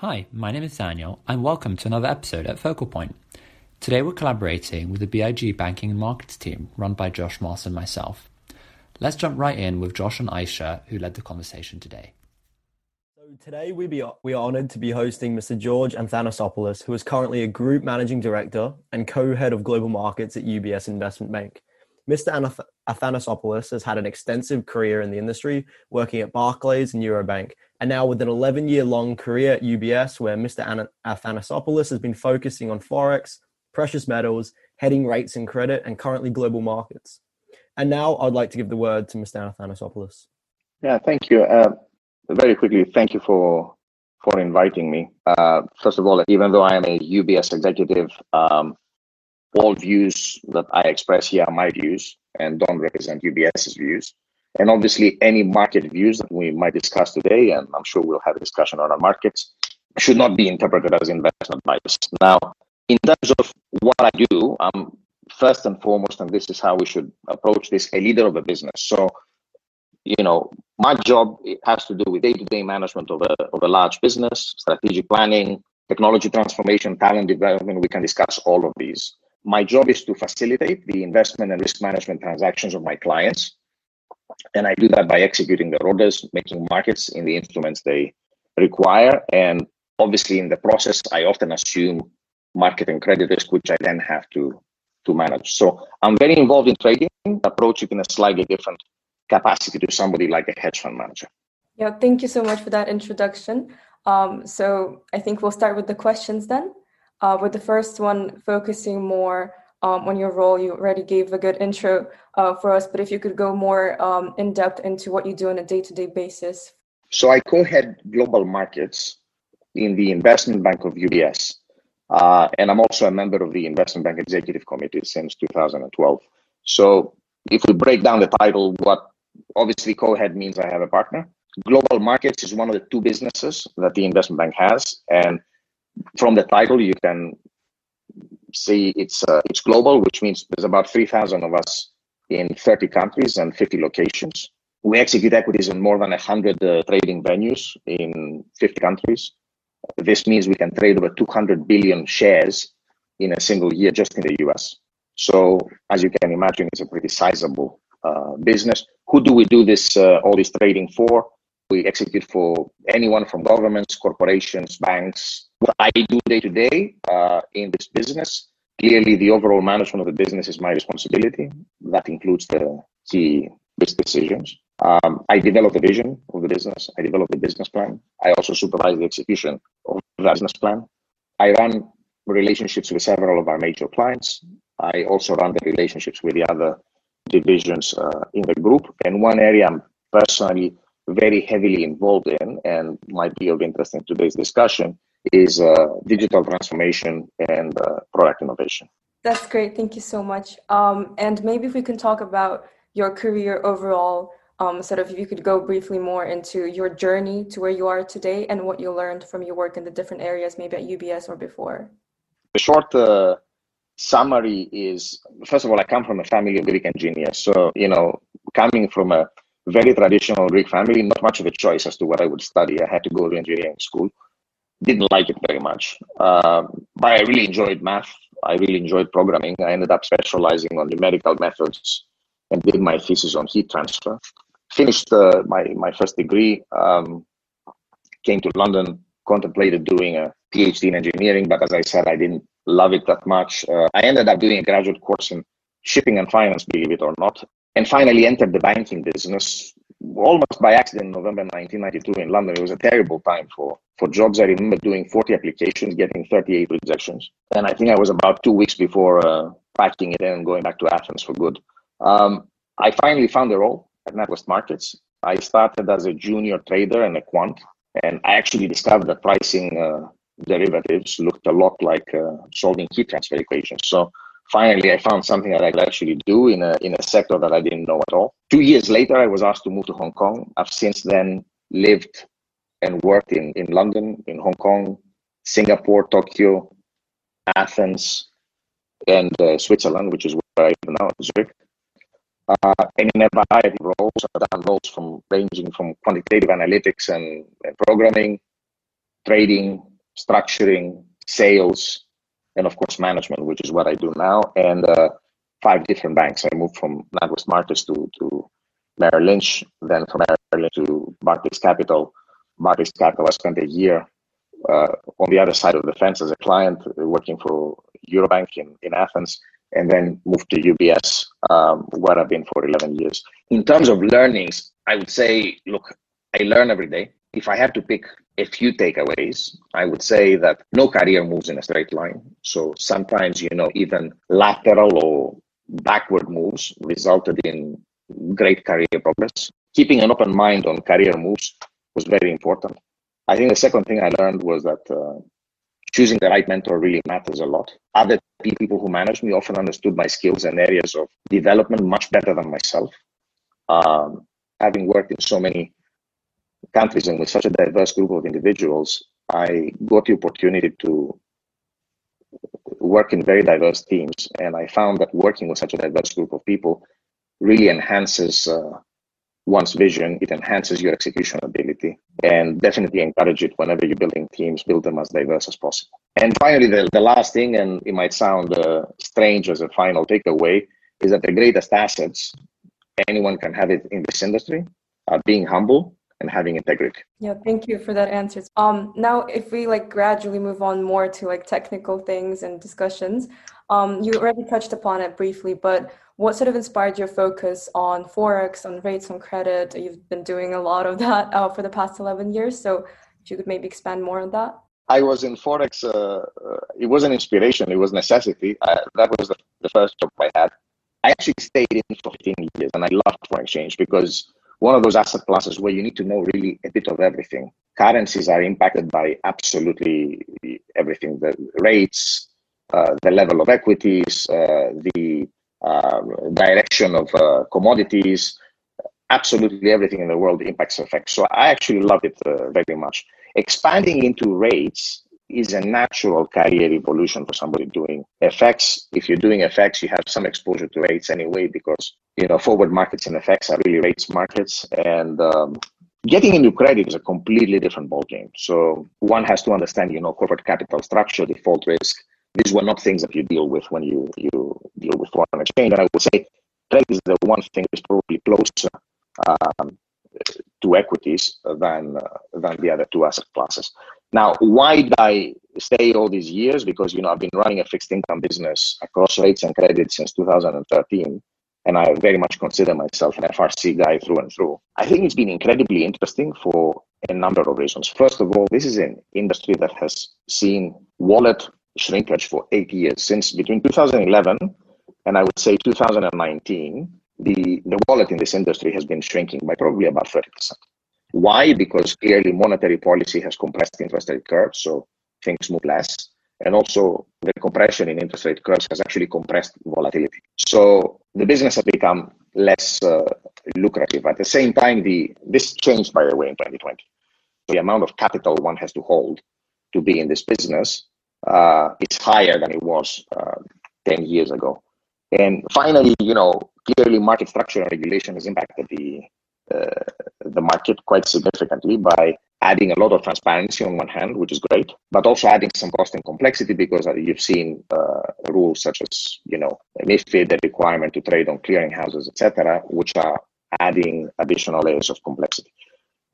Hi, my name is Daniel, and welcome to another episode at Focal Point. Today we're collaborating with the BIG Banking and Markets team run by Josh Moss and myself. Let's jump right in with Josh and Aisha, who led the conversation today. So today we, be, we are honoured to be hosting Mr. George Athanasopoulos, who is currently a Group Managing Director and Co-Head of Global Markets at UBS Investment Bank. Mr. Athanasopoulos has had an extensive career in the industry, working at Barclays and Eurobank, and now with an 11 year long career at UBS, where Mr. Athanasopoulos has been focusing on Forex, precious metals, heading rates and credit, and currently global markets. And now I'd like to give the word to Mr. Athanasopoulos. Yeah, thank you. Uh, very quickly, thank you for for inviting me. Uh, first of all, even though I am a UBS executive, um, all views that I express here are my views and don't represent UBS's views. And obviously, any market views that we might discuss today, and I'm sure we'll have a discussion on our markets, should not be interpreted as investment advice. Now, in terms of what I do, I'm first and foremost, and this is how we should approach this, a leader of a business. So, you know, my job has to do with day-to-day management of a, of a large business, strategic planning, technology transformation, talent development. We can discuss all of these. My job is to facilitate the investment and risk management transactions of my clients. And I do that by executing their orders, making markets in the instruments they require. And obviously, in the process, I often assume market and credit risk, which I then have to, to manage. So I'm very involved in trading, approach it in a slightly different capacity to somebody like a hedge fund manager. Yeah, thank you so much for that introduction. Um, so I think we'll start with the questions then uh, with the first one focusing more um, on your role. You already gave a good intro uh, for us, but if you could go more um, in depth into what you do on a day to day basis. So I co head global markets in the investment bank of UBS. Uh, and I'm also a member of the investment bank executive committee since 2012. So if we break down the title, what obviously co-head means I have a partner. Global markets is one of the two businesses that the investment bank has, and from the title, you can see it's uh, it's global, which means there's about 3,000 of us in 30 countries and 50 locations. We execute equities in more than 100 uh, trading venues in 50 countries. This means we can trade over 200 billion shares in a single year just in the US. So, as you can imagine, it's a pretty sizable uh, business. Who do we do this uh, all this trading for? We execute for anyone from governments, corporations, banks. What I do day to day uh, in this business, clearly the overall management of the business is my responsibility. That includes the key business decisions. Um, I develop the vision of the business. I develop the business plan. I also supervise the execution of the business plan. I run relationships with several of our major clients. I also run the relationships with the other divisions uh, in the group. And one area I'm personally very heavily involved in and might be of interest in today's discussion is uh, digital transformation and uh, product innovation. That's great. Thank you so much. Um, and maybe if we can talk about your career overall, um, sort of if you could go briefly more into your journey to where you are today and what you learned from your work in the different areas, maybe at UBS or before. The short uh, summary is first of all, I come from a family of Greek engineers. So, you know, coming from a very traditional Greek family, not much of a choice as to what I would study. I had to go to engineering school. Didn't like it very much, um, but I really enjoyed math. I really enjoyed programming. I ended up specializing on numerical methods and did my thesis on heat transfer. Finished uh, my my first degree. Um, came to London, contemplated doing a PhD in engineering, but as I said, I didn't love it that much. Uh, I ended up doing a graduate course in shipping and finance, believe it or not and finally entered the banking business almost by accident in November 1992 in London. It was a terrible time for, for jobs. I remember doing 40 applications, getting 38 rejections. And I think I was about two weeks before uh, packing it in and going back to Athens for good. Um, I finally found a role at NatWest Markets. I started as a junior trader and a quant. And I actually discovered that pricing uh, derivatives looked a lot like uh, solving heat transfer equations. So finally I found something that I could actually do in a in a sector that I didn't know at all. Two years later, I was asked to move to Hong Kong. I've since then lived and worked in in London, in Hong Kong, Singapore, Tokyo, Athens, and uh, Switzerland, which is where I am now, Zurich. Uh, and in a variety of roles, I've done roles from ranging from quantitative analytics and, and programming, trading, structuring, sales, and of course management, which is what I do now, and uh, five different banks. I moved from NatWest Markets to to Merrill Lynch, then from Merrill Lynch to Barclays Capital. Barclays Capital, I spent a year uh, on the other side of the fence as a client, uh, working for Eurobank in, in Athens, and then moved to UBS, um, where I've been for 11 years. In terms of learnings, I would say, look, I learn every day. If I had to pick a few takeaways, I would say that no career moves in a straight line. So sometimes, you know, even lateral or backward moves resulted in great career progress. Keeping an open mind on career moves was very important. I think the second thing I learned was that uh, choosing the right mentor really matters a lot. Other people who managed me often understood my skills and areas of development much better than myself. Um, having worked in so many countries and with such a diverse group of individuals, I got the opportunity to work in very diverse teams. And I found that working with such a diverse group of people really enhances uh, one's vision, it enhances your execution ability, and definitely encourage it whenever you're building teams, build them as diverse as possible. And finally, the, the last thing, and it might sound uh, strange as a final takeaway, is that the greatest assets anyone can have it in this industry are being humble and having integrity. Yeah, thank you for that answer. Um, now, if we like gradually move on more to like technical things and discussions, um, you already touched upon it briefly, but what sort of inspired your focus on forex, on rates, on credit? You've been doing a lot of that uh, for the past eleven years, so if you could maybe expand more on that. I was in forex. Uh, uh, it was an inspiration. It was necessity. Uh, that was the, the first job I had. I actually stayed in for 15 years, and I loved foreign exchange because one of those asset classes where you need to know really a bit of everything. Currencies are impacted by absolutely everything the rates, uh, the level of equities, uh, the uh, direction of uh, commodities, absolutely everything in the world impacts FX. So I actually love it uh, very much. Expanding into rates is a natural career evolution for somebody doing FX. If you're doing FX, you have some exposure to rates anyway, because you know forward markets in FX are really rates markets, and um, getting into credit is a completely different ballgame. So one has to understand, you know, corporate capital structure, default risk. These were not things that you deal with when you you deal with foreign exchange. And I would say credit is the one thing that's probably closer um, to equities than than the other two asset classes. Now, why did I stay all these years? Because you know I've been running a fixed income business across rates and credit since 2013, and I very much consider myself an FRC guy through and through. I think it's been incredibly interesting for a number of reasons. First of all, this is an industry that has seen wallet shrinkage for eight years since between 2011 and I would say 2019 the, the wallet in this industry has been shrinking by probably about 30%. Why? Because clearly monetary policy has compressed interest rate curves, so things move less. And also the compression in interest rate curves has actually compressed volatility. So the business has become less uh, lucrative. At the same time, the this changed, by the way, in 2020. The amount of capital one has to hold to be in this business uh, is higher than it was uh, 10 years ago. And finally, you know, clearly market structure and regulation has impacted the uh, the market quite significantly by adding a lot of transparency on one hand, which is great, but also adding some cost and complexity because uh, you've seen uh, rules such as you know MiFID, the requirement to trade on clearinghouses, etc., which are adding additional layers of complexity.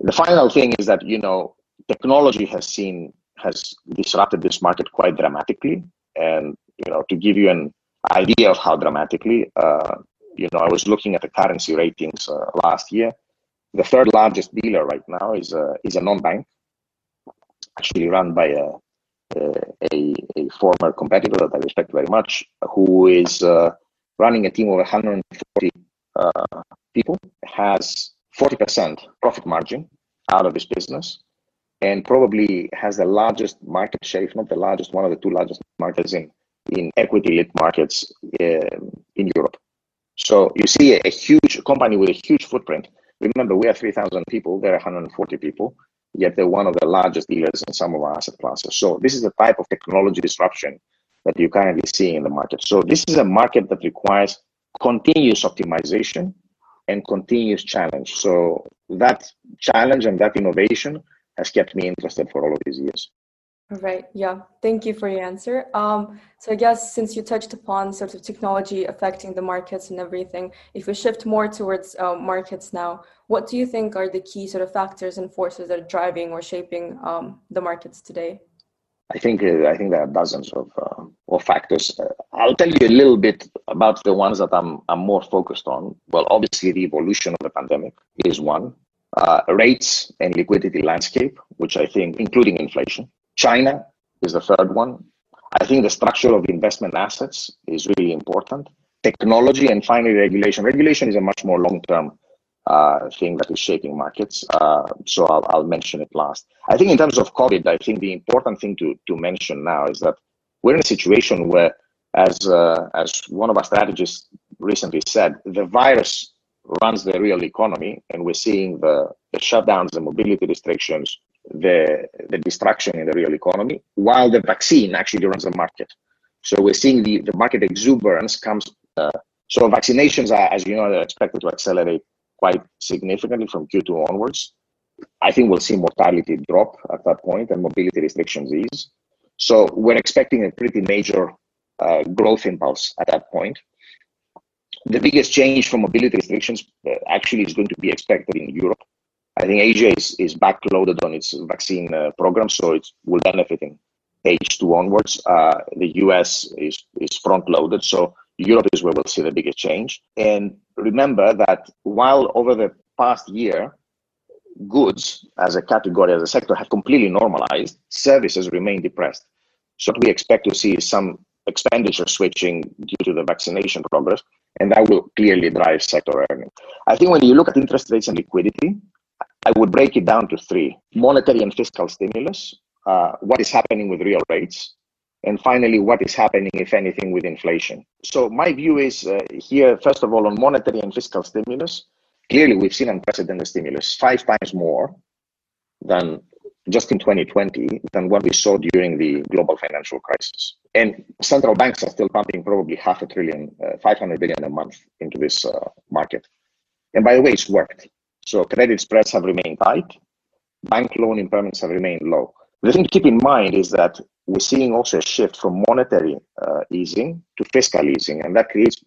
The final thing is that you know technology has seen has disrupted this market quite dramatically, and you know to give you an idea of how dramatically. Uh, you know, I was looking at the currency ratings uh, last year. The third largest dealer right now is a is a non-bank, actually run by a a, a former competitor that I respect very much, who is uh, running a team of 140 uh, people, has 40% profit margin out of his business, and probably has the largest market share, if not the largest, one of the two largest markets in in equity lit markets uh, in Europe. So you see a, a, huge company with a huge footprint. Remember, we are 3,000 people, they're 140 people, yet they're one of the largest dealers in some of our asset classes. So this is the type of technology disruption that you currently see in the market. So this is a market that requires continuous optimization and continuous challenge. So that challenge and that innovation has kept me interested for all of these years. All right. Yeah. Thank you for your answer. Um, so I guess since you touched upon sort of technology affecting the markets and everything, if we shift more towards uh, markets now, what do you think are the key sort of factors and forces that are driving or shaping um, the markets today? I think uh, I think there are dozens of uh, of factors. Uh, I'll tell you a little bit about the ones that I'm I'm more focused on. Well, obviously the evolution of the pandemic is one. Uh, rates and liquidity landscape, which I think, including inflation. China is the third one. I think the structure of investment assets is really important. Technology and finally regulation. Regulation is a much more long-term uh, thing that is shaping markets. Uh, so I'll, I'll mention it last. I think in terms of COVID, I think the important thing to, to mention now is that we're in a situation where, as uh, as one of our strategists recently said, the virus runs the real economy, and we're seeing the, the shutdowns, the mobility restrictions, the, the destruction in the real economy, while the vaccine actually runs the market. So we're seeing the, the market exuberance comes. Uh, so vaccinations are, as you know, are expected to accelerate quite significantly from Q2 onwards. I think we'll see mortality drop at that point and mobility restrictions ease. So we're expecting a pretty major uh, growth impulse at that point. The biggest change from mobility restrictions uh, actually is going to be expected in Europe. I think Asia is, is backloaded on its vaccine uh, program, so it will benefit in H2 onwards. Uh, the US is, is front loaded, so Europe is where we'll see the biggest change. And remember that while over the past year, goods as a category, as a sector, have completely normalized, services remain depressed. So we expect to see some expenditure switching due to the vaccination progress, and that will clearly drive sector earnings. I think when you look at interest rates and liquidity, I would break it down to three monetary and fiscal stimulus, uh, what is happening with real rates, and finally, what is happening, if anything, with inflation. So, my view is uh, here, first of all, on monetary and fiscal stimulus, clearly we've seen unprecedented stimulus, five times more than just in 2020 than what we saw during the global financial crisis. And central banks are still pumping probably half a trillion, uh, 500 billion a month into this uh, market. And by the way, it's worked. So credit spreads have remained tight. Bank loan impairments have remained low. The thing to keep in mind is that we're seeing also a shift from monetary uh, easing to fiscal easing, and that creates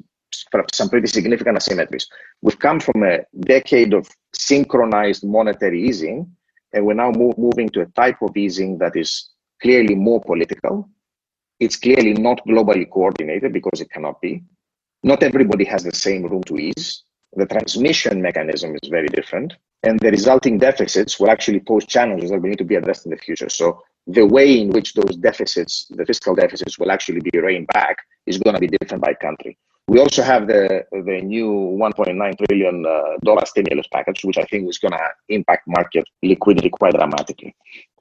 some pretty significant asymmetries. We've come from a decade of synchronized monetary easing, and we're now move, moving to a type of easing that is clearly more political. It's clearly not globally coordinated because it cannot be. Not everybody has the same room to ease the transmission mechanism is very different and the resulting deficits will actually pose challenges that will need to be addressed in the future. So the way in which those deficits the fiscal deficits will actually be reined back is going to be different by country. We also have the the new 1.9 trillion uh, dollar stimulus package which i think is going to impact market liquidity quite dramatically.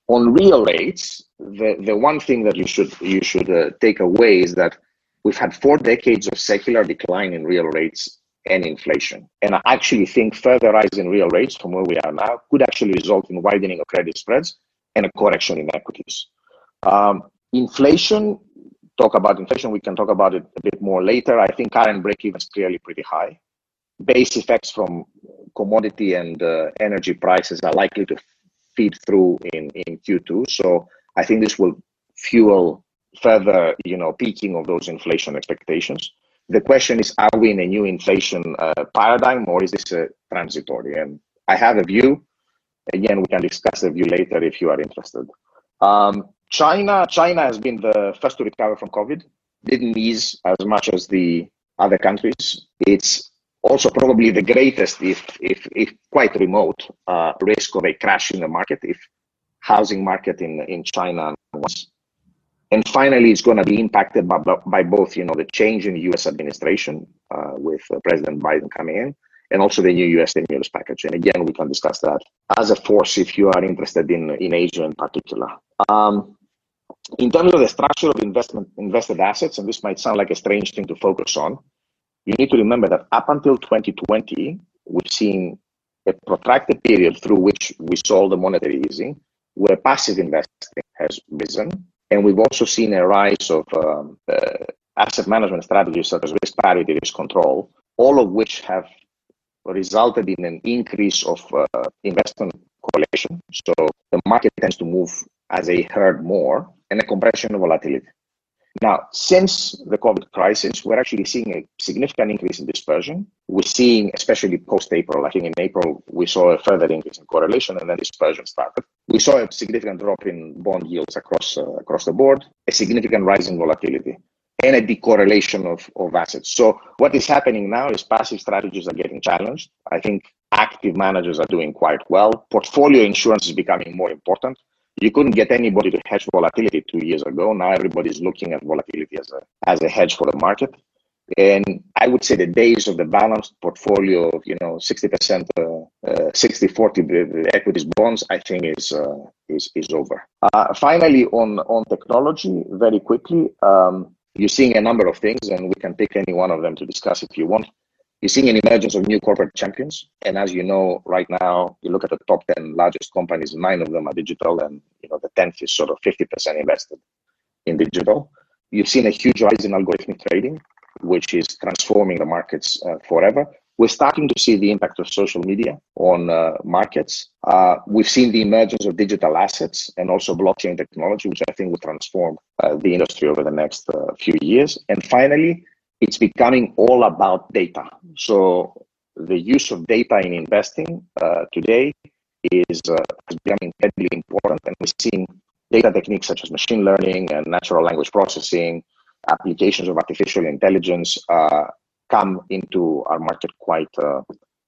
On real rates the the one thing that you should you should uh, take away is that we've had four decades of secular decline in real rates and inflation. And I actually think further rise in real rates from where we are now could actually result in widening of credit spreads and a correction in equities. Um, inflation, talk about inflation, we can talk about it a bit more later. I think current break even is clearly pretty high. Base effects from commodity and uh, energy prices are likely to feed through in, in Q2. So I think this will fuel further, you know, peaking of those inflation expectations the question is are we in a new inflation uh, paradigm or is this a transitory? And i have a view. Again we can discuss the view later if you are interested. Um, china china has been the first to recover from covid. Didn't ease as much as the other countries. It's also probably the greatest if if, if quite remote uh, risk of a crash in the market if housing market in in china was and finally, it's going to be impacted by, by both, you know, the change in U.S. administration uh, with uh, President Biden coming in, and also the new U.S. stimulus package. And again, we can discuss that as a force if you are interested in in Asia in particular. Um, in terms of the structure of investment invested assets, and this might sound like a strange thing to focus on, you need to remember that up until 2020, we've seen a protracted period through which we saw the monetary easing, where passive investing has risen and we've also seen a rise of um, uh, asset management strategies such as risk parity, risk control, all of which have resulted in an increase of uh, investment correlation. So the market tends to move as they herd more and a compression of volatility. Now, since the COVID crisis, we're actually seeing a significant increase in dispersion. We're seeing, especially post April, I think in April, we saw a further increase in correlation and then dispersion started. We saw a significant drop in bond yields across, uh, across the board, a significant rise in volatility, and a decorrelation of, of assets. So, what is happening now is passive strategies are getting challenged. I think active managers are doing quite well. Portfolio insurance is becoming more important you couldn't get anybody to hedge volatility two years ago. Now everybody's looking at volatility as a as a hedge for the market. And I would say the days of the balanced portfolio of you know 60% uh, uh, 60 40 equities bonds I think is uh, is is over. Uh, finally on on technology very quickly um, you're seeing a number of things and we can pick any one of them to discuss if you want. You're seeing an emergence of new corporate champions. And as you know, right now, you look at the top 10 largest companies, nine of them are digital, and you know the 10th is sort of 50% invested in digital. You've seen a huge rise in algorithmic trading, which is transforming the markets uh, forever. We're starting to see the impact of social media on uh, markets. Uh, we've seen the emergence of digital assets and also blockchain technology, which I think will transform uh, the industry over the next uh, few years. And finally, it's becoming all about data. So the use of data in investing uh, today is, uh, becoming incredibly important, and we're seeing data techniques such as machine learning and natural language processing, applications of artificial intelligence uh, come into our market quite uh,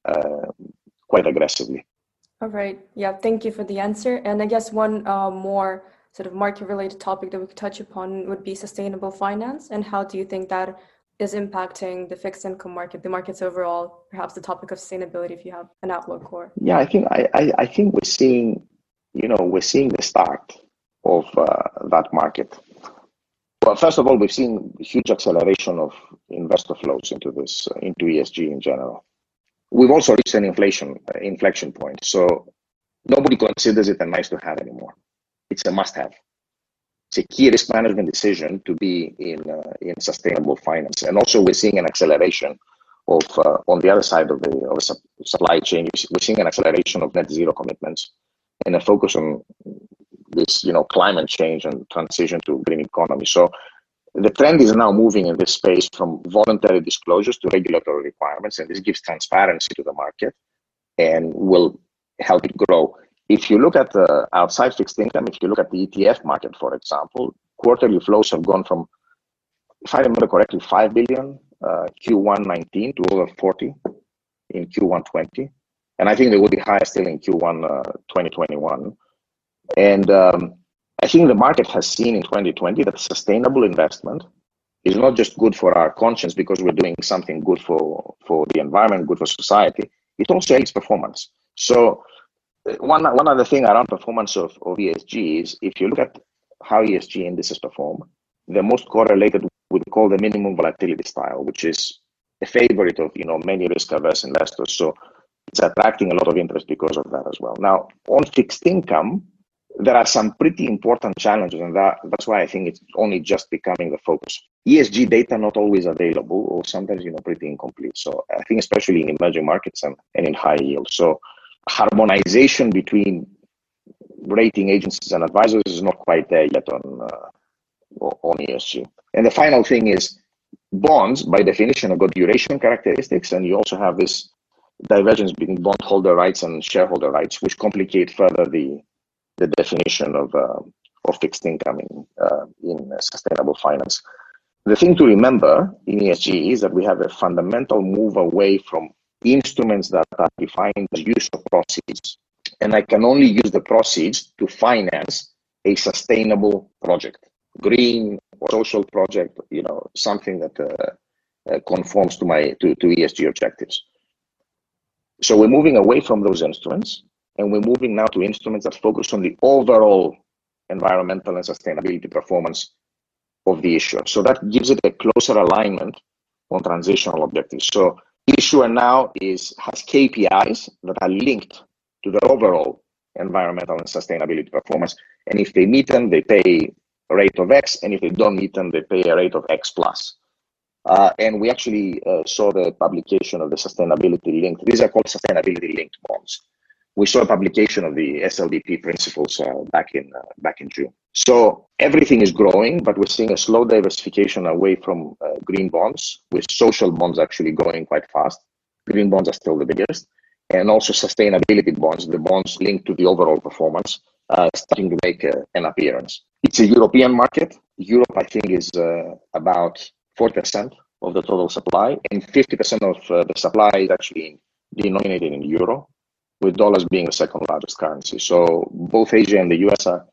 uh, quite aggressively. All right. Yeah. Thank you for the answer. And I guess one uh, more sort of market related topic that we could touch upon would be sustainable finance and how do you think that is impacting the fixed income market, the markets overall, perhaps the topic of sustainability if you have an outlook or yeah, I think I, I, I think we're seeing you know we're seeing the start of uh, that market. Well, first of all, we've seen huge acceleration of investor flows into this into ESG in general. We've also reached an inflation uh, inflection point, so nobody considers it a nice to have anymore. It's a must have it's a key risk management decision to be in uh, in sustainable finance. And also, we're seeing an acceleration of uh, on the other side of the, of the supply chain. We're seeing an acceleration of net zero commitments and a focus on this, you know, climate change and transition to green economy. So the trend is now moving in this space from voluntary disclosures to regulatory requirements, and this gives transparency to the market and will help it grow. If you look at the outside fixed income, if you look at the ETF market, for example, quarterly flows have gone from, if I remember correctly, 5 billion uh, Q1 19 to over 40 in Q1 20. And I think they will be higher still in Q1 uh, 2021. And um, I think the market has seen in 2020 that sustainable investment is not just good for our conscience because we're doing something good for, for the environment, good for society. It also aids performance. So one one other thing around performance of, of ESG is if you look at how ESG indices perform, the most correlated we call the minimum volatility style, which is a favorite of you know many risk averse investors. So it's attracting a lot of interest because of that as well. Now on fixed income, there are some pretty important challenges, and that that's why I think it's only just becoming the focus. ESG data not always available, or sometimes you know pretty incomplete. So I think especially in emerging markets and, and in high yield. So harmonization between rating agencies and advisors is not quite there yet on uh, on ESG. And the final thing is bonds, by definition, have got duration characteristics, and you also have this divergence between bondholder rights and shareholder rights, which complicate further the the definition of uh, of fixed income in uh, in sustainable finance. The thing to remember in ESG is that we have a fundamental move away from instruments that are defined as use of proceeds. And I can only use the proceeds to finance a sustainable project, green or social project, you know, something that uh, uh, conforms to my to, to ESG objectives. So we're moving away from those instruments and we're moving now to instruments that focus on the overall environmental and sustainability performance of the issuer. So that gives it a closer alignment on transitional objectives. So issuer now is has KPIs that are linked to the overall environmental and sustainability performance. And if they meet them, they pay a rate of X, and if they don't meet them, they pay a rate of X plus. Uh, and we actually uh, saw the publication of the sustainability linked. These are called sustainability linked bonds. We saw a publication of the SLBP principles uh, back in uh, back in June. So everything is growing, but we're seeing a slow diversification away from uh, green bonds, with social bonds actually growing quite fast. Green bonds are still the biggest, and also sustainability bonds, the bonds linked to the overall performance, starting to make uh, an appearance. It's a European market. Europe, I think, is uh, about four percent of the total supply, and 50% of uh, the supply is actually denominated in euro, with dollars being the second largest currency. So both Asia and the US are,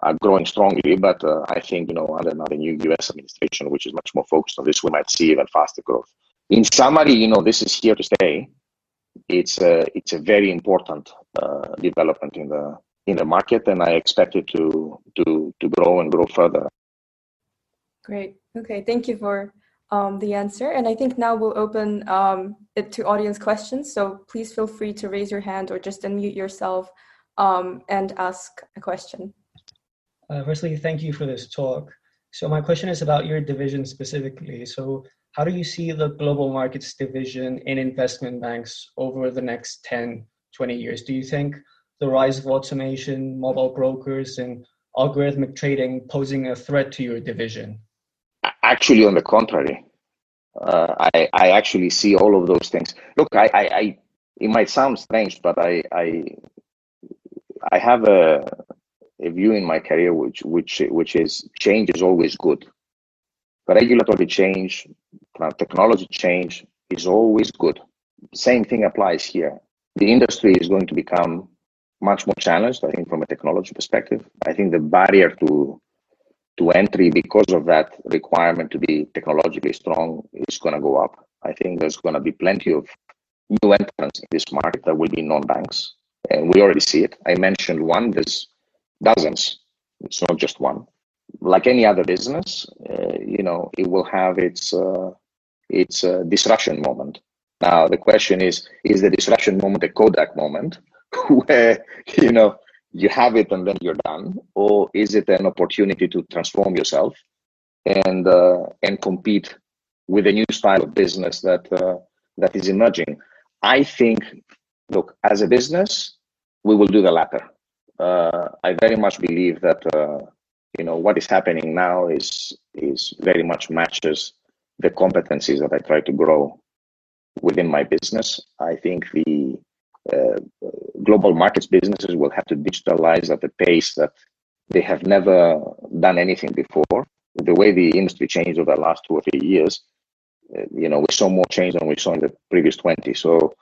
are growing strongly, but uh, I think, you know, under the new US administration, which is much more focused on this, we might see even faster growth. In summary, you know, this is here to stay. It's a, it's a very important uh, development in the in the market, and I expect it to to to grow and grow further. Great. Okay. Thank you for um, the answer. And I think now we'll open um, it to audience questions. So please feel free to raise your hand or just unmute yourself um, and ask a question. Uh, firstly, thank you for this talk. So my question is about your division specifically. So how do you see the global markets division in investment banks over the next 10, 20 years? Do you think the rise of automation, mobile brokers, and algorithmic trading posing a threat to your division? Actually, on the contrary, uh, I, I actually see all of those things. Look, I, I, I it might sound strange, but I, I, I have a, a view in my career which, which, which is change is always good. Regulatory change, technology change is always good. Same thing applies here. The industry is going to become much more challenged, I think, from a technology perspective. I think the barrier to to entry because of that requirement to be technologically strong is going to go up. I think there's going to be plenty of new entrants in this market that will be non-banks, and we already see it. I mentioned one. There's dozens. It's not just one. Like any other business, uh, you know, it will have its uh, its uh, disruption moment. Now the question is: Is the disruption moment a Kodak moment, where you know you have it and then you're done, or is it an opportunity to transform yourself and uh, and compete with a new style of business that uh, that is emerging? I think, look, as a business, we will do the latter. Uh, I very much believe that uh, you know what is happening now is is very much matches the competencies that I try to grow within my business. I think the global markets businesses will have to digitalize at a pace that they have never done anything before. The way the industry changed over the last two or three years, uh, you know, we saw more change than we saw in the previous 20. So,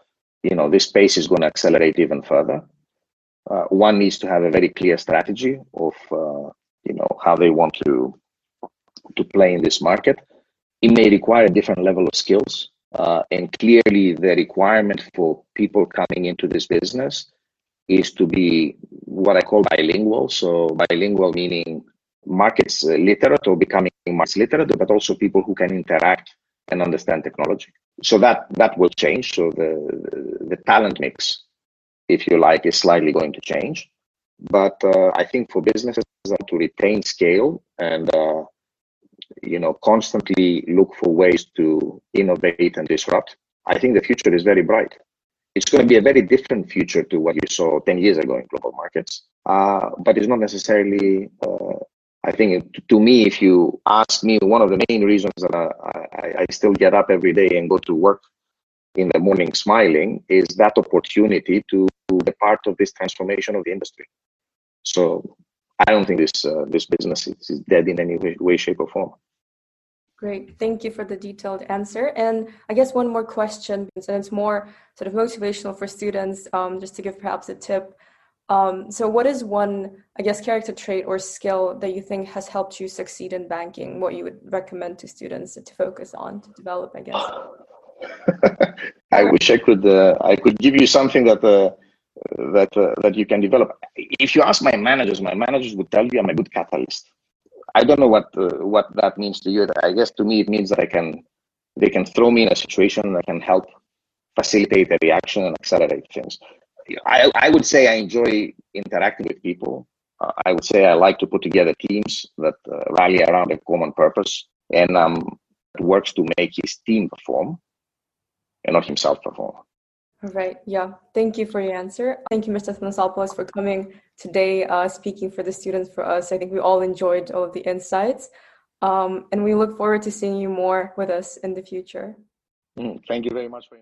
you know, this pace is going to accelerate even further. Uh, one needs to have a very clear strategy of, uh, you know, how they want to to play in this market. It may require a different level of skills uh, and clearly, the requirement for people coming into this business is to be what I call bilingual. So, bilingual meaning markets literate or becoming markets literate, but also people who can interact and understand technology. So that that will change. So the the talent mix, if you like, is slightly going to change. But uh, I think for businesses to retain scale and uh, you know constantly look for ways to innovate and disrupt i think the future is very bright. It's going to be a very different future to what you saw 10 years ago in global markets. Uh, but it's not necessarily uh, i think to me if you ask me one of the main reasons that I, I still get up every day and go to work in the morning smiling is that opportunity to be part of this transformation of the industry. So I don't think this uh, this business is, is, dead in any way, way, shape, or form. Great, thank you for the detailed answer. And I guess one more question, and it's more sort of motivational for students, um, just to give perhaps a tip. Um, so, what is one, I guess, character trait or skill that you think has helped you succeed in banking? What you would recommend to students to focus on to develop? I guess. I wish I could. Uh, I could give you something that uh, that uh, that you can develop. If you ask my managers, my managers would tell you I'm a good catalyst. I don't know what uh, what that means to you. I guess to me it means that I can they can throw me in a situation that can help facilitate a reaction and accelerate things. I, I would say I enjoy interacting with people. Uh, I would say I like to put together teams that uh, rally around a common purpose and um, works to make his team perform and not himself perform. All right. Yeah. Thank you for your answer. Thank you, Mr. Athanasopoulos, for coming today, uh, speaking for the students for us. I think we all enjoyed all of the insights. Um, and we look forward to seeing you more with us in the future. Mm, thank you very much for